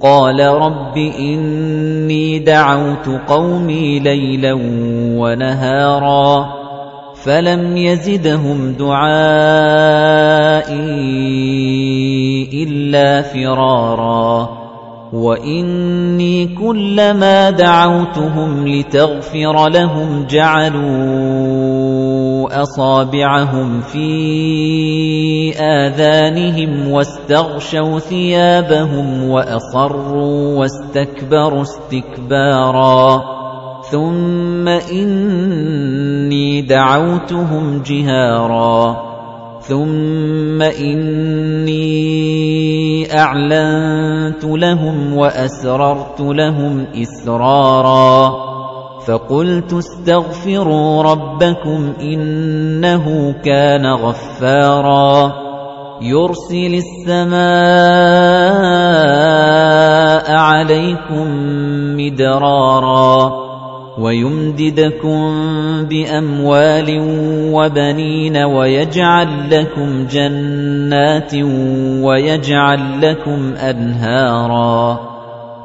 قال رب إني دعوت قومي ليلا ونهارا فلم يزدهم دعائي إلا فرارا وإني كلما دعوتهم لتغفر لهم جعلوا أصابعهم في آذانهم واستغشوا ثيابهم وأصروا واستكبروا استكبارا. ثم إني دعوتهم جهارا. ثم إني أعلنت لهم وأسررت لهم إسرارا. فقلت استغفروا ربكم إنه كان غفارا. يرسل السماء عليكم مدرارا ويمددكم بأموال وبنين ويجعل لكم جنات ويجعل لكم أنهارا.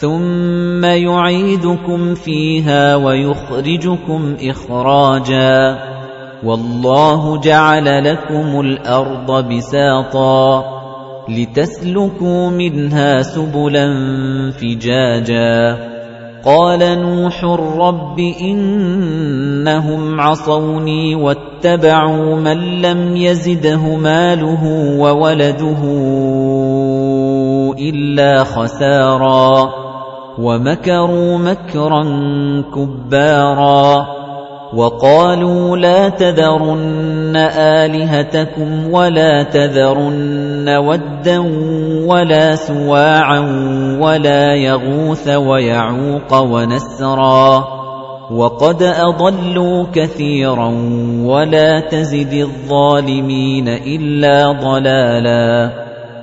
ثم يعيدكم فيها ويخرجكم إخراجا والله جعل لكم الأرض بساطا لتسلكوا منها سبلا فجاجا قال نوح رب إنهم عصوني واتبعوا من لم يزده ماله وولده إلا خسارا ومكروا مكرا كبارا وقالوا لا تذرن آلهتكم ولا تذرن ودا ولا سواعا ولا يغوث ويعوق ونسرا وقد أضلوا كثيرا ولا تزد الظالمين إلا ضلالا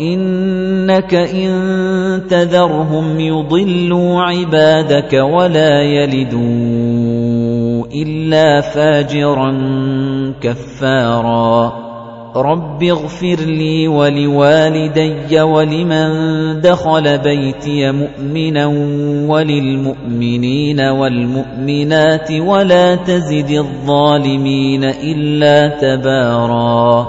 إنك إن تذرهم يضلوا عبادك ولا يلدوا إلا فاجرا كفارا. رب اغفر لي ولوالدي ولمن دخل بيتي مؤمنا وللمؤمنين والمؤمنات ولا تزد الظالمين إلا تبارا.